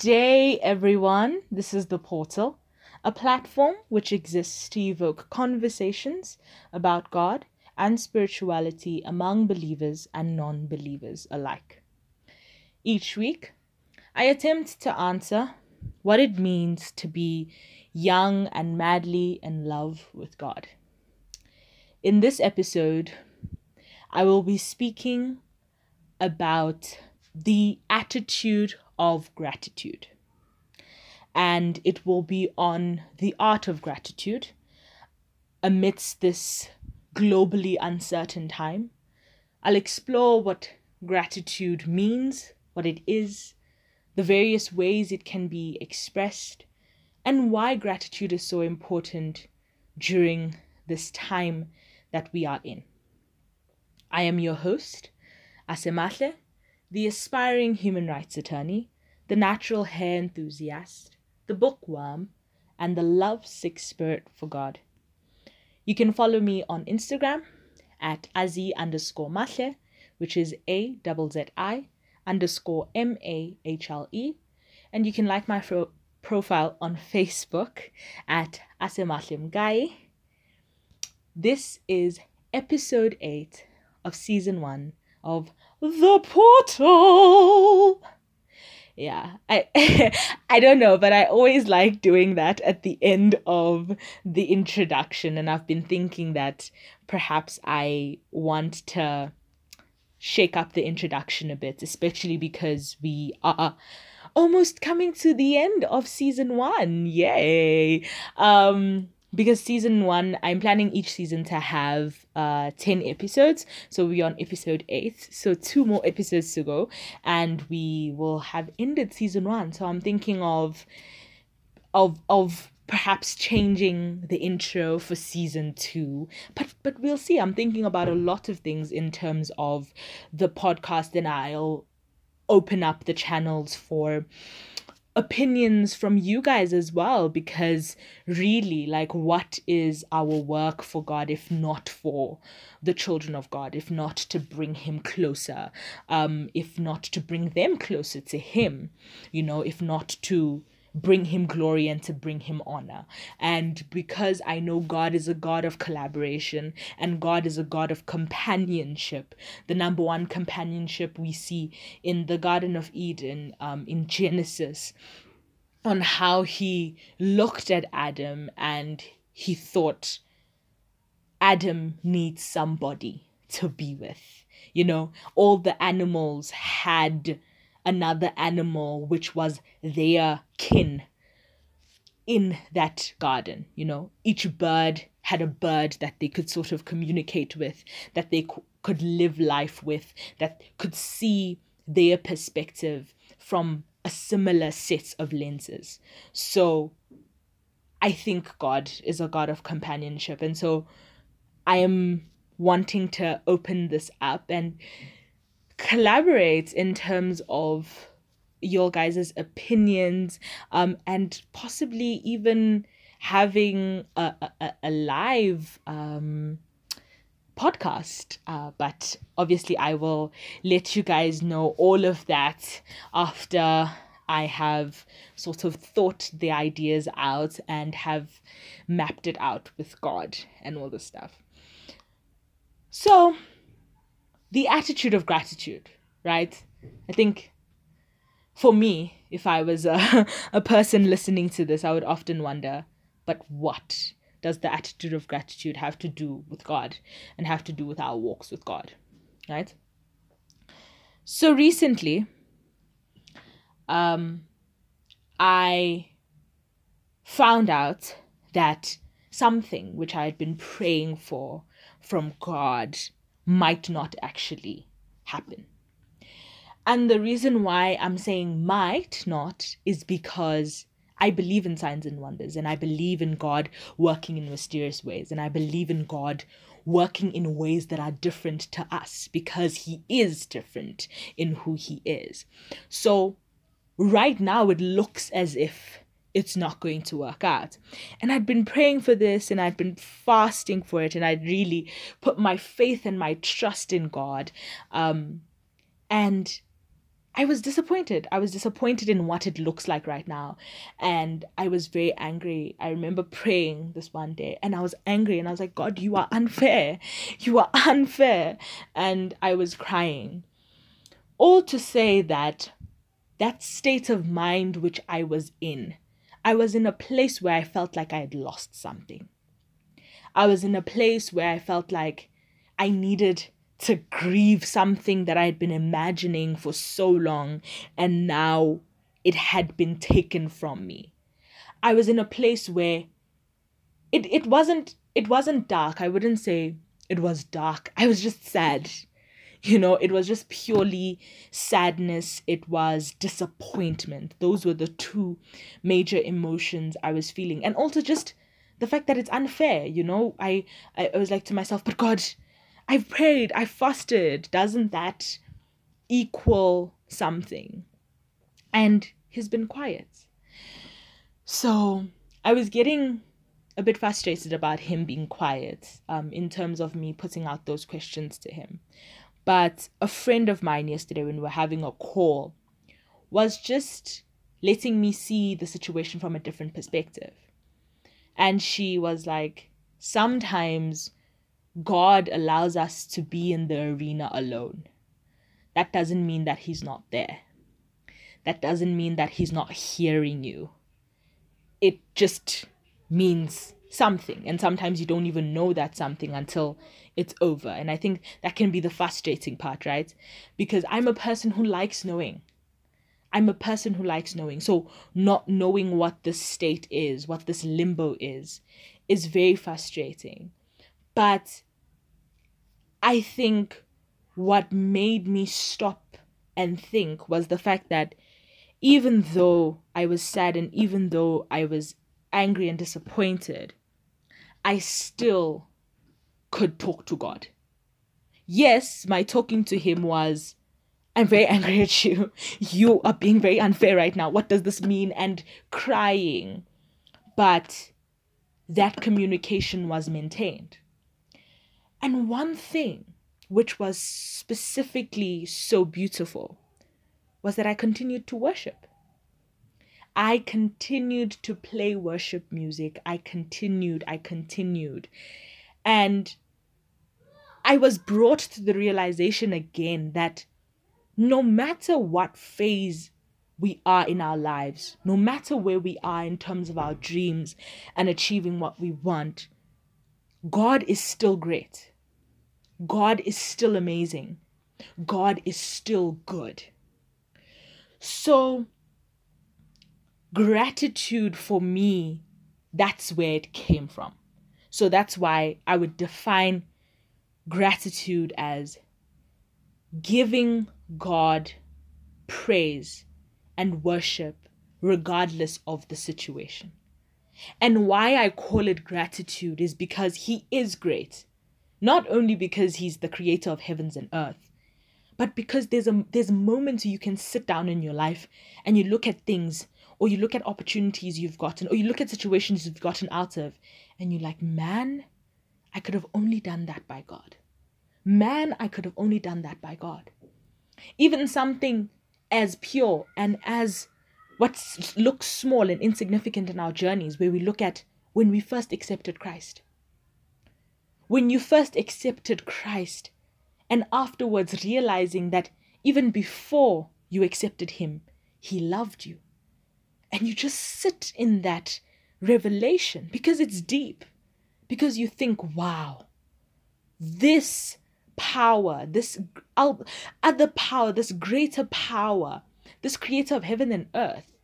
day, everyone. This is The Portal, a platform which exists to evoke conversations about God and spirituality among believers and non believers alike. Each week, I attempt to answer what it means to be young and madly in love with God. In this episode, I will be speaking about the attitude of gratitude. And it will be on the art of gratitude amidst this globally uncertain time. I'll explore what gratitude means, what it is, the various ways it can be expressed, and why gratitude is so important during this time that we are in. I am your host, Asemahle, the aspiring human rights attorney, the natural hair enthusiast, the bookworm, and the love-sick spirit for God. You can follow me on Instagram at Azzi underscore Mahle, which is A double Z I underscore M A H L E. And you can like my fro- profile on Facebook at Asemahle Mgai. This is episode 8 of season 1 of The Portal. Yeah i i don't know but i always like doing that at the end of the introduction and i've been thinking that perhaps i want to shake up the introduction a bit especially because we are almost coming to the end of season 1 yay! Um because season one, I'm planning each season to have uh 10 episodes. So we're on episode 8. So two more episodes to go. And we will have ended season one. So I'm thinking of of of perhaps changing the intro for season two but but we'll see i'm thinking about a lot of things in terms of the podcast and i'll open up the channels for opinions from you guys as well because really like what is our work for God if not for the children of God if not to bring him closer um if not to bring them closer to him you know if not to bring him glory and to bring him honor. And because I know God is a God of collaboration and God is a God of companionship, the number one companionship we see in the Garden of Eden um, in Genesis on how he looked at Adam and he thought Adam needs somebody to be with. You know, all the animals had another animal which was their kin in that garden. You know, each bird had a bird that they could sort of communicate with, that they co- could live life with, that could see their perspective from a similar set of lenses. So I think God is a God of companionship. And so I am wanting to open this up and collaborate in terms of your guys' opinions um, and possibly even having a, a, a live um, podcast. Uh, but obviously, I will let you guys know all of that after I have sort of thought the ideas out and have mapped it out with God and all this stuff. So, the attitude of gratitude, right? I think for me, if I was a, a person listening to this, I would often wonder, but what does the attitude of gratitude have to do with God and have to do with our walks with God, right? So recently, um, I found out that something which I had been praying for from God might not actually happen. And the reason why I'm saying might not is because I believe in signs and wonders and I believe in God working in mysterious ways and I believe in God working in ways that are different to us because he is different in who he is. So right now it looks as if it's not going to work out. And I'd been praying for this and I'd been fasting for it and I'd really put my faith and my trust in God. Um, and I was disappointed. I was disappointed in what it looks like right now. And I was very angry. I remember praying this one day and I was angry and I was like, God, you are unfair. You are unfair. And I was crying. All to say that that state of mind which I was in, I was in a place where I felt like I had lost something. I was in a place where I felt like I needed to grieve something that I had been imagining for so long and now it had been taken from me. I was in a place where it, it wasn't it wasn't dark. I wouldn't say it was dark. I was just sad. You know, it was just purely sadness. It was disappointment. Those were the two major emotions I was feeling. And also just the fact that it's unfair, you know. I I, I was like to myself, but God, I've prayed, I've fasted. Doesn't that equal something? And he's been quiet. So I was getting a bit frustrated about him being quiet um, in terms of me putting out those questions to him. But a friend of mine yesterday, when we were having a call, was just letting me see the situation from a different perspective. And she was like, sometimes God allows us to be in the arena alone. That doesn't mean that He's not there. That doesn't mean that He's not hearing you. It just means something. And sometimes you don't even know that something until it's over. And I think that can be the frustrating part, right? Because I'm a person who likes knowing. I'm a person who likes knowing. So, not knowing what this state is, what this limbo is, is very frustrating. But I think what made me stop and think was the fact that even though I was sad and even though I was angry and disappointed, I still could talk to God. Yes, my talking to Him was, I'm very angry at you. You are being very unfair right now. What does this mean? And crying. But that communication was maintained. And one thing which was specifically so beautiful was that I continued to worship. I continued to play worship music. I continued, I continued. And I was brought to the realization again that no matter what phase we are in our lives, no matter where we are in terms of our dreams and achieving what we want, God is still great. God is still amazing. God is still good. So, gratitude for me, that's where it came from. So, that's why I would define gratitude as giving God praise and worship regardless of the situation. And why I call it gratitude is because He is great not only because he's the creator of heavens and earth but because there's a there's moments you can sit down in your life and you look at things or you look at opportunities you've gotten or you look at situations you've gotten out of and you're like man i could have only done that by god. Man i could have only done that by god. Even something as pure and as what looks small and insignificant in our journeys where we look at when we first accepted christ. When you first accepted Christ and afterwards realizing that even before you accepted Him, He loved you. And you just sit in that revelation because it's deep, because you think, wow, this power, this other power, this greater power, this creator of heaven and earth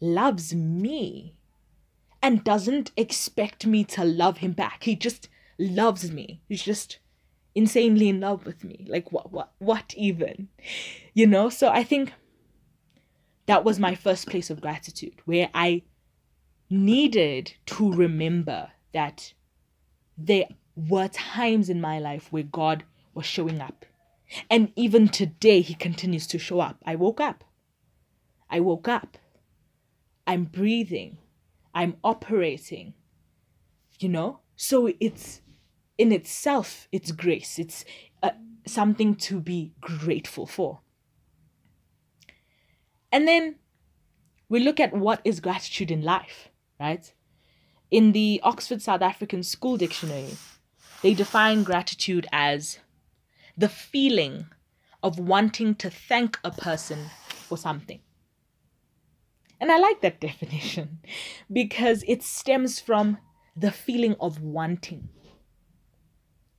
loves me and doesn't expect me to love him back. He just loves me. He's just insanely in love with me. Like what what what even? You know? So I think that was my first place of gratitude where I needed to remember that there were times in my life where God was showing up. And even today, He continues to show up. I woke up. I woke up. I'm breathing. I'm operating. You know? So it's in itself, it's grace. It's uh, something to be grateful for. And then we look at what is gratitude in life, right? In the Oxford South African School Dictionary, they define gratitude as the feeling of wanting to thank a person for something. And I like that definition because it stems from the feeling of wanting.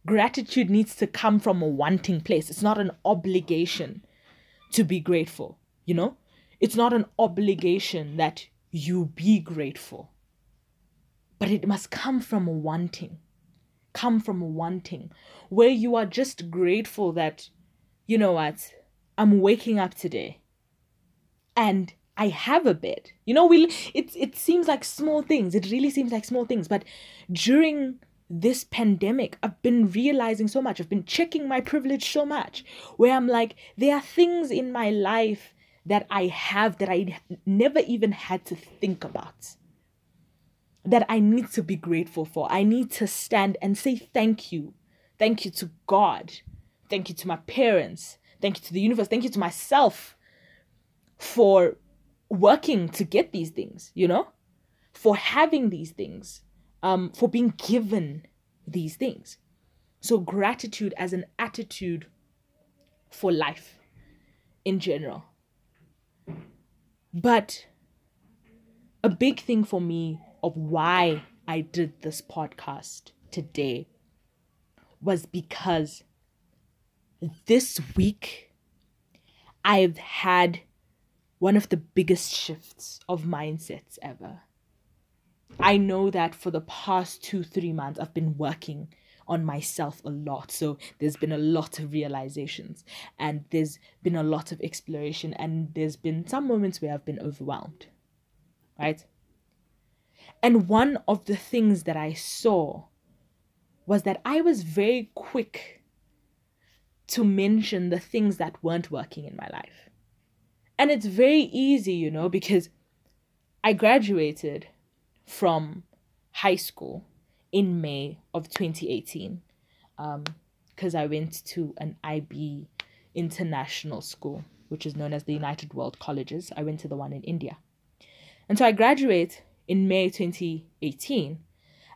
Gratitude needs to come from a wanting place. It's not an obligation to be grateful, you know? It's not an obligation that you be grateful. But it must come from wanting. Come from wanting where you are just grateful that, you know what, I'm waking up today and I have a bed. You know, we it it seems like small things. It really seems like small things, but during this pandemic, I've been realizing so much. I've been checking my privilege so much where I'm like there are things in my life that I have that I never even had to think about. That I need to be grateful for. I need to stand and say thank you. Thank you to God. Thank you to my parents. Thank you to the universe. Thank you to myself for working to get these things, you know, for having these things, um, for being given these things. So, gratitude as an attitude for life in general. But a big thing for me of why I did this podcast today was because this week I've had one of the biggest shifts of mindsets ever. I know that for the past two, three months, I've been working on myself a lot. So there's been a lot of realizations and there's been a lot of exploration, and there's been some moments where I've been overwhelmed, right? And one of the things that I saw was that I was very quick to mention the things that weren't working in my life. And it's very easy, you know, because I graduated from high school in May of 2018 because um, I went to an IB international school, which is known as the United World Colleges. I went to the one in India. And so I graduate in May 2018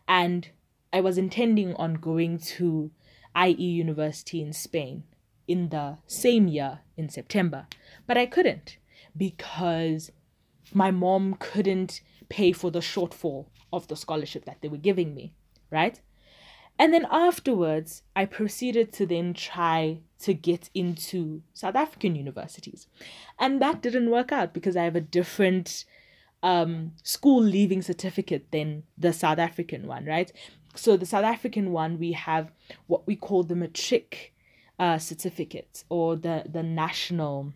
and I was intending on going to IE University in Spain in the same year in September. But I couldn't because my mom couldn't pay for the shortfall of the scholarship that they were giving me, right? And then afterwards, I proceeded to then try to get into South African universities. And that didn't work out because I have a different um, school leaving certificate than the South African one, right? So the South African one, we have what we call the matric uh, certificate or the the national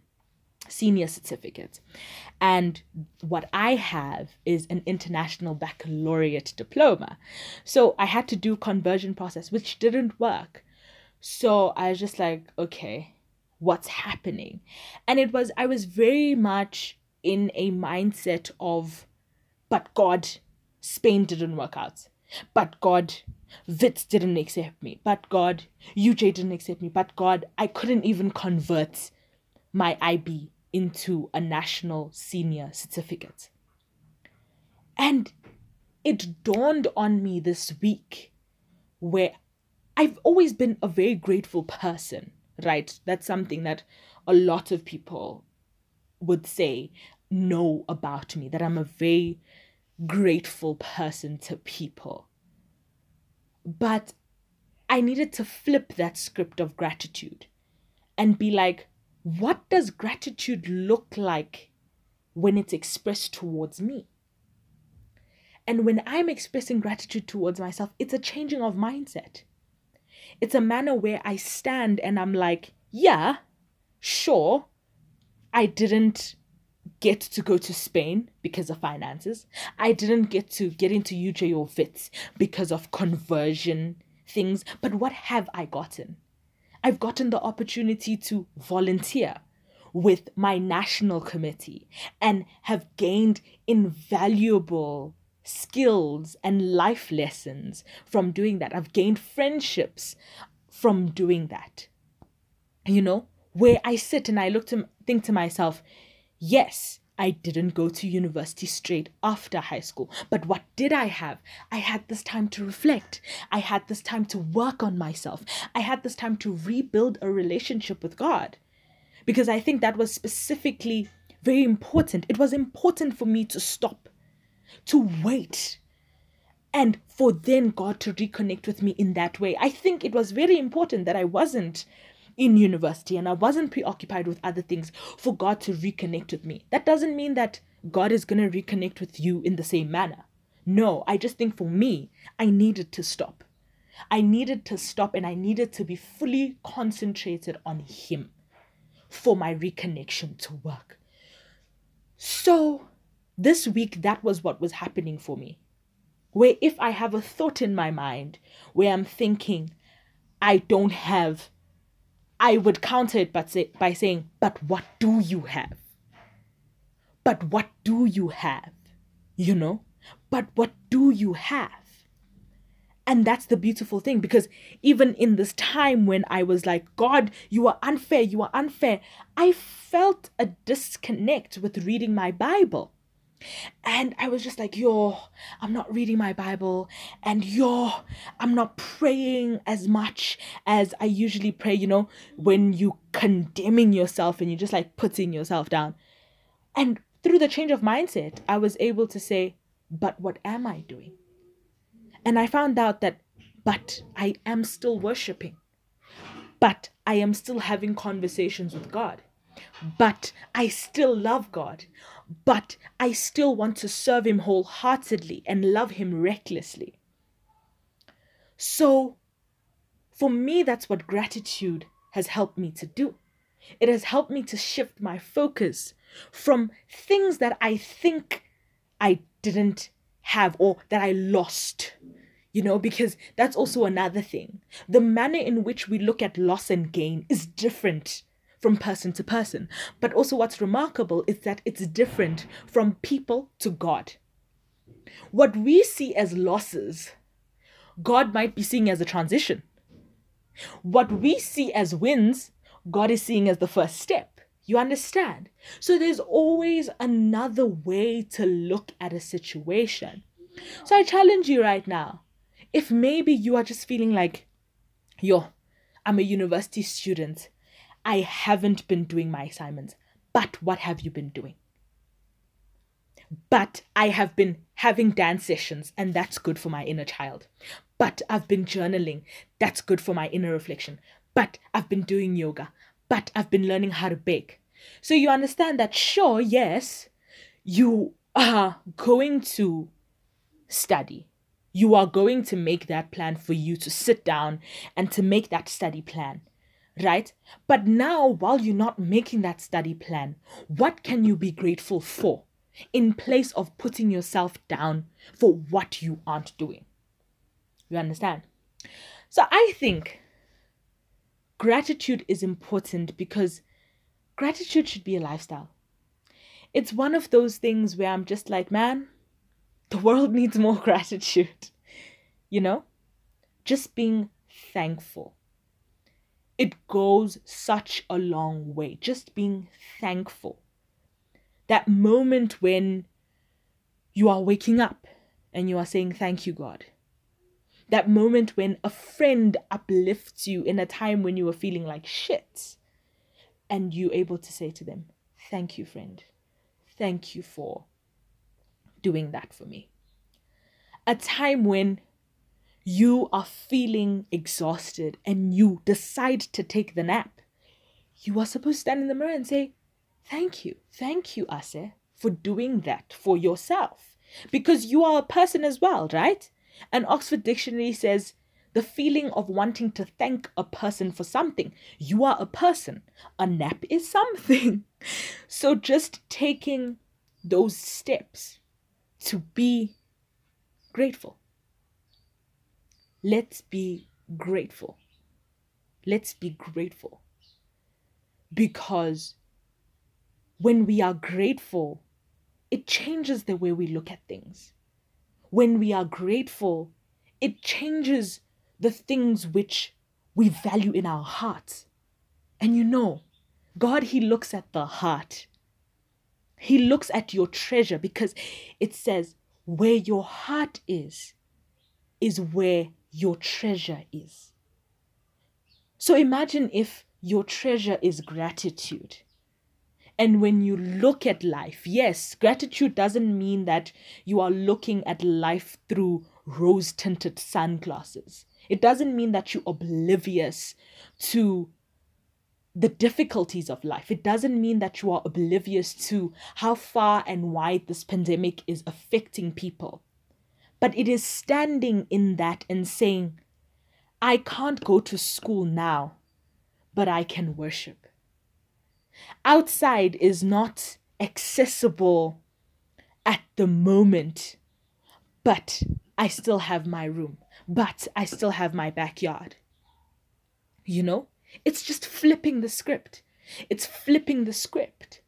senior certificate. And what I have is an international baccalaureate diploma. So I had to do conversion process, which didn't work. So I was just like, okay, what's happening? And it was, I was very much in a mindset of, but God, Spain didn't work out. But God, Wits didn't accept me. But God, UJ didn't accept me. But God, I couldn't even convert my IB into a national senior certificate. And it dawned on me this week where I've always been a very grateful person, right? That's something that a lot of people would say know about me, that I'm a very grateful person to people. But I needed to flip that script of gratitude and be like, what does gratitude look like when it's expressed towards me? And when I'm expressing gratitude towards myself, it's a changing of mindset. It's a manner where I stand and I'm like, yeah, sure, I didn't get to go to Spain because of finances. I didn't get to get into UJ or Wits because of conversion things. But what have I gotten? I've gotten the opportunity to volunteer with my national committee and have gained invaluable skills and life lessons from doing that. I've gained friendships from doing that. You know, where I sit and I look to think to myself, Yes, I didn't go to university straight after high school. But what did I have? I had this time to reflect. I had this time to work on myself. I had this time to rebuild a relationship with God. Because I think that was specifically very important. It was important for me to stop, to wait, and for then God to reconnect with me in that way. I think it was very important that I wasn't in university and I wasn't preoccupied with other things for God to reconnect with me. That doesn't mean that God is going to reconnect with you in the same manner. No, I just think for me, I needed to stop. I needed to stop and I needed to be fully concentrated on Him for my reconnection to work. So, this week, that was what was happening for me. Where if I have a thought in my mind where I'm thinking, I don't have I would counter it but say, by saying, But what do you have? But what do you have? You know? But what do you have? And that's the beautiful thing because even in this time when I was like, God, you are unfair, you are unfair, I felt a disconnect with reading my Bible. And I was just like, yo, I'm not reading my Bible. And yo, I'm not praying as much as I usually pray, you know, when you condemning yourself and you're just like putting yourself down. And through the change of mindset, I was able to say, but what am I doing? And I found out that, but I am still worshiping. But I am still having conversations with God. But I still love God but I still want to serve Him wholeheartedly and love Him recklessly. So, for me, that's what gratitude has helped me to do. It has helped me to shift my focus from things that I think I didn't have or that I lost. You know, because that's also another thing. The manner in which we look at loss and gain is different from person to person. But also, what's remarkable is that it's different from people to God. What we see as losses, God might be seeing as a transition. What we see as wins, God is seeing as the first step. You understand? So there's always another way to look at a situation. So I challenge you right now. If maybe you are just feeling like, yo, I'm a university student I haven't been doing my assignments. But what have you been doing? But I have been having dance sessions, and that's good for my inner child. But I've been journaling, that's good for my inner reflection. But I've been doing yoga. But I've been learning how to bake. So you understand that, sure, yes, you are going to study. You are going to make that plan for you to sit down and to make that study plan right? But now, while you're not making that study plan, what can you be grateful for in place of putting yourself down for what you aren't doing? You understand? So I think gratitude is important because gratitude should be a lifestyle. It's one of those things where I'm just like, man, the world needs more gratitude. You know? Just being thankful it goes such a long way. Just being thankful. That moment when you are waking up and you are saying, Thank you, God. That moment when a friend uplifts you in a time when you were feeling like shit, and you're able to say to them, Thank you, friend. Thank you for doing that for me. A time when you are feeling exhausted and you decide to take the nap, you are supposed to stand in the mirror and say, Thank you. Thank you, Ase, for doing that for yourself. Because you are a person as well, right? And Oxford Dictionary says the feeling of wanting to thank a person for something. You are a person. A nap is something. so just taking those steps to be grateful let's be grateful. Let's be grateful. Because when we are grateful, it changes the way we look at things. When we are grateful, it changes the things which we value in our hearts. And you know, God, He looks at the heart. He looks at your treasure because it says, where your heart is, is where your treasure is. So imagine if your treasure is gratitude. And when you look at life, yes, gratitude doesn't mean that you are looking at life through rose tinted sunglasses. It doesn't mean that you're oblivious to the difficulties of life. It doesn't mean that you are oblivious to how far and wide this pandemic is affecting people. But it is standing in that and saying, I can't go to school now, but I can worship. Outside is not accessible at the moment, but I still have my room, but I still have my backyard. You know? It's just flipping the script. It's flipping the script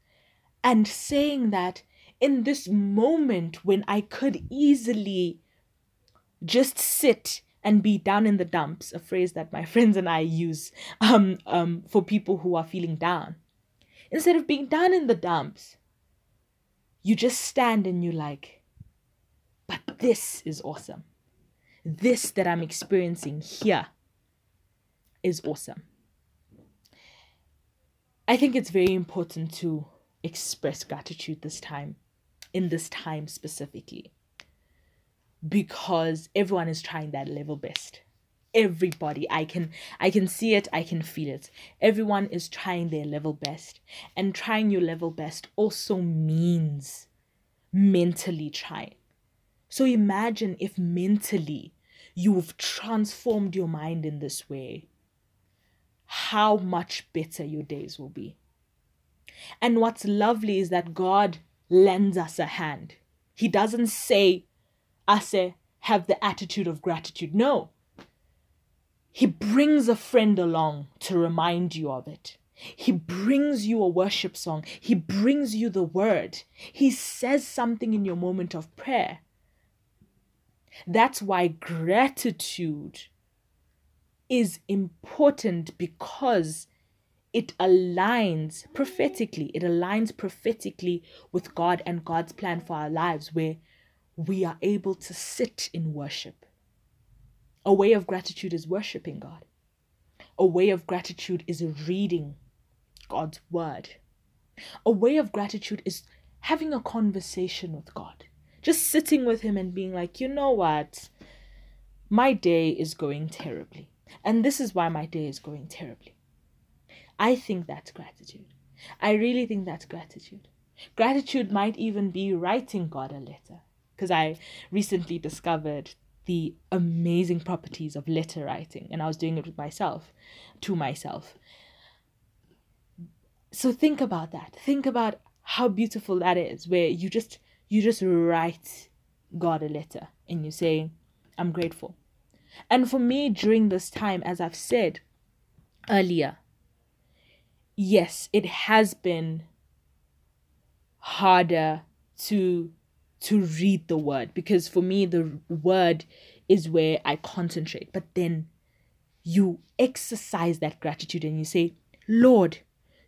and saying that in this moment when I could easily just sit and be down in the dumps, a phrase that my friends and I use um, um, for people who are feeling down. Instead of being down in the dumps, you just stand and you're like, but this is awesome. This that I'm experiencing here is awesome. I think it's very important to express gratitude this time, in this time specifically, because everyone is trying their level best. Everybody, I can I can see it, I can feel it. Everyone is trying their level best. And trying your level best also means mentally trying. So imagine if mentally you've transformed your mind in this way how much better your days will be. And what's lovely is that God lends us a hand. He doesn't say, Ase, have the attitude of gratitude. No. He brings a friend along to remind you of it. He brings you a worship song. He brings you the word. He says something in your moment of prayer. That's why gratitude is important because it aligns prophetically. It aligns prophetically with God and God's plan for our lives, where we are able to sit in worship. A way of gratitude is worshiping God. A way of gratitude is reading God's word. A way of gratitude is having a conversation with God. Just sitting with Him and being like, you know what? My day is going terribly. And this is why my day is going terribly. I think that's gratitude. I really think that's gratitude. Gratitude might even be writing God a letter. Because I recently discovered the amazing properties of letter writing, and I was doing it with myself, to myself. So think about that. Think about how beautiful that is, where you just you just write God a letter and you say, I'm grateful. And for me, during this time, as I've said earlier, yes, it has been harder to to read the word because for me the word is where I concentrate. But then you exercise that gratitude and you say, Lord,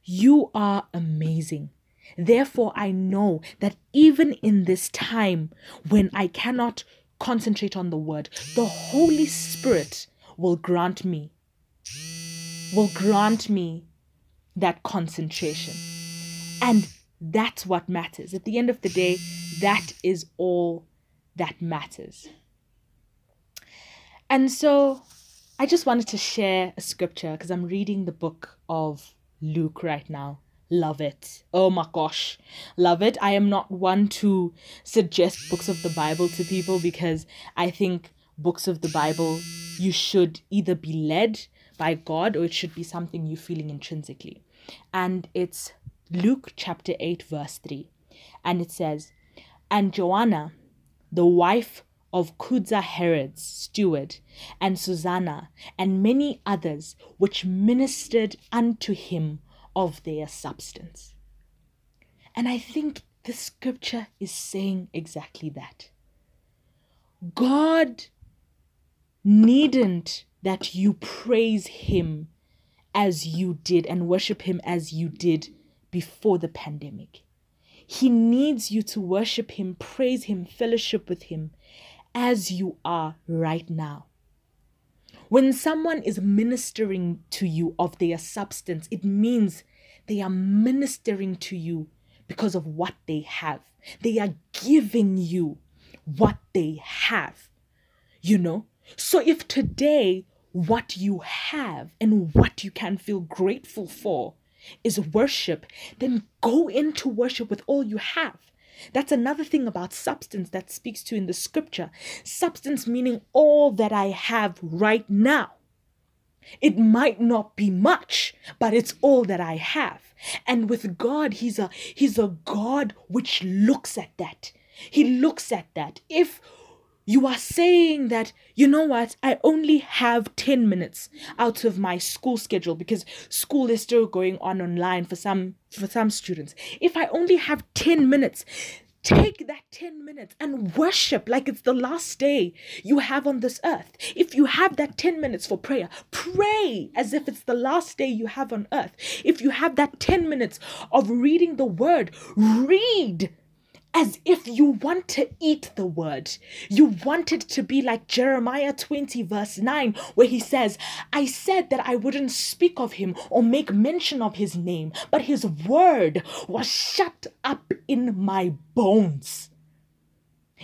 you are amazing. Therefore, I know that even in this time when I cannot concentrate on the word, the Holy Spirit will grant me, will grant me that concentration. And that's what matters. At the end of the day, that is all that matters. And so I just wanted to share a scripture because I'm reading the book of Luke right now. Love it. Oh my gosh. Love it. I am not one to suggest books of the Bible to people because I think books of the Bible, you should either be led by God or it should be something you're feeling intrinsically. And it's Luke chapter 8, verse 3. And it says, And Joanna, the wife of Chuza Herod's steward, and Susanna, and many others, which ministered unto him of their substance. And I think the scripture is saying exactly that. God needn't that you praise Him as you did and worship Him as you did before the pandemic. He needs you to worship Him, praise Him, fellowship with Him as you are right now. When someone is ministering to you of their substance, it means they are ministering to you because of what they have. They are giving you what they have. You know? So if today what you have and what you can feel grateful for is worship, then go into worship with all you have. That's another thing about substance that speaks to in the scripture. Substance meaning all that I have right now. It might not be much, but it's all that I have. And with God, he's a he's a God which looks at that. He looks at that. If you are saying that, you know what, I only have 10 minutes out of my school schedule because school is still going on online for some for some students. If I only have 10 minutes, Take that 10 minutes and worship like it's the last day you have on this earth. If you have that 10 minutes for prayer, pray as if it's the last day you have on earth. If you have that 10 minutes of reading the word, read as if you want to eat the word. You want it to be like Jeremiah 20, verse 9, where he says, I said that I wouldn't speak of him or make mention of his name, but his word was shut up in my bones.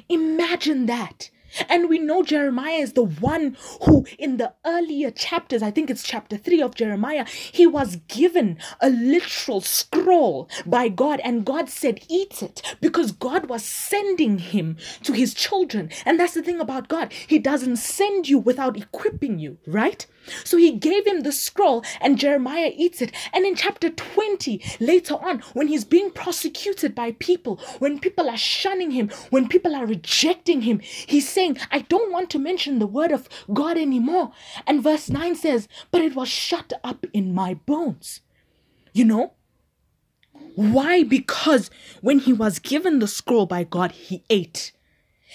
Imagine that. And we know Jeremiah is the one who, in the earlier chapters, I think it's chapter 3 of Jeremiah, he was given a literal scroll by God, and God said, Eat it, because God was sending him to his children. And that's the thing about God, He doesn't send you without equipping you, right? So he gave him the scroll, and Jeremiah eats it. And in chapter 20, later on, when he's being prosecuted by people, when people are shunning him, when people are rejecting him, he's saying, I don't want to mention the word of God anymore. And verse 9 says, But it was shut up in my bones. You know? Why? Because when he was given the scroll by God, he ate.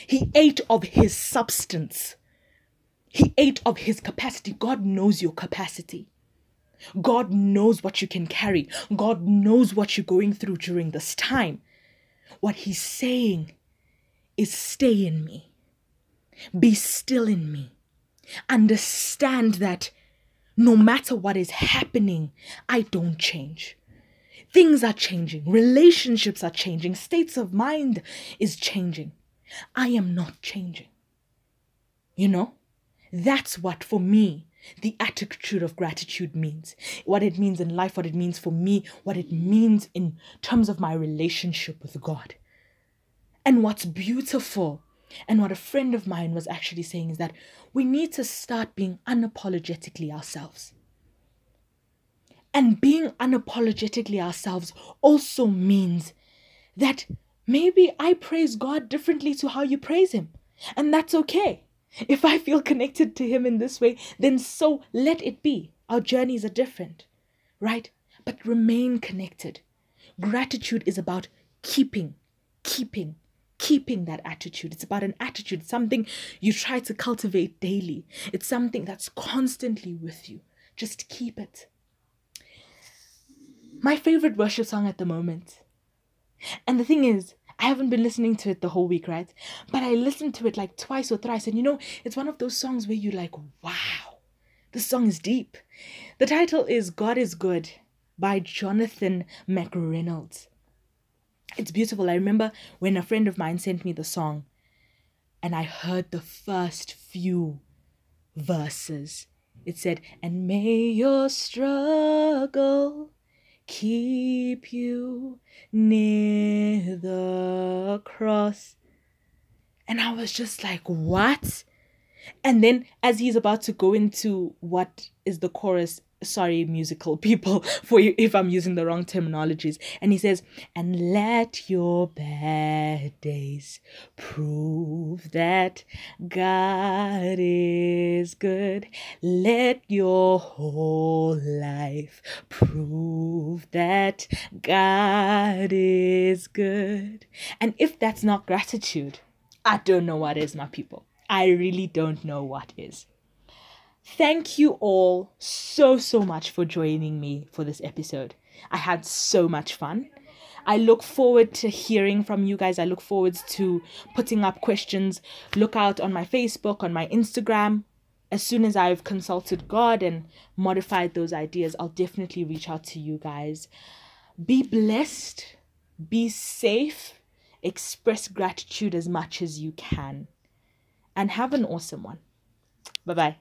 He ate of his substance. He ate of his capacity. God knows your capacity. God knows what you can carry. God knows what you're going through during this time. What he's saying is stay in me. Be still in me. Understand that no matter what is happening, I don't change. Things are changing, relationships are changing, states of mind is changing. I am not changing. You know? That's what, for me, the attitude of gratitude means. What it means in life, what it means for me, what it means in terms of my relationship with God. And what's beautiful, and what a friend of mine was actually saying, is that we need to start being unapologetically ourselves. And being unapologetically ourselves also means that maybe I praise God differently to how you praise Him. And that's okay. If I feel connected to Him in this way, then so let it be. Our journeys are different, right? But remain connected. Gratitude is about keeping, keeping, keeping that attitude. It's about an attitude, something you try to cultivate daily. It's something that's constantly with you. Just keep it. My favorite worship song at the moment. And the thing is, I haven't been listening to it the whole week, right? But I listened to it like twice or thrice. And you know, it's one of those songs where you're like, wow, this song is deep. The title is God is Good by Jonathan McReynolds. It's beautiful. I remember when a friend of mine sent me the song and I heard the first few verses. It said, And may your struggle keep you near the cross. And I was just like, what? And then as he's about to go into what is the chorus, sorry, musical people, for you if I'm using the wrong terminologies. And he says, and let your bad days prove that God is good. Let your whole life prove that God is good. And if that's not gratitude, I don't know what is, my people. I really don't know what is. Thank you all so, so much for joining me for this episode. I had so much fun. I look forward to hearing from you guys. I look forward to putting up questions. Look out on my Facebook, on my Instagram. As soon as I've consulted God and modified those ideas, I'll definitely reach out to you guys. Be blessed, be safe, express gratitude as much as you can, and have an awesome one. Bye bye.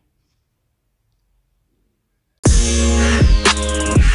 Thank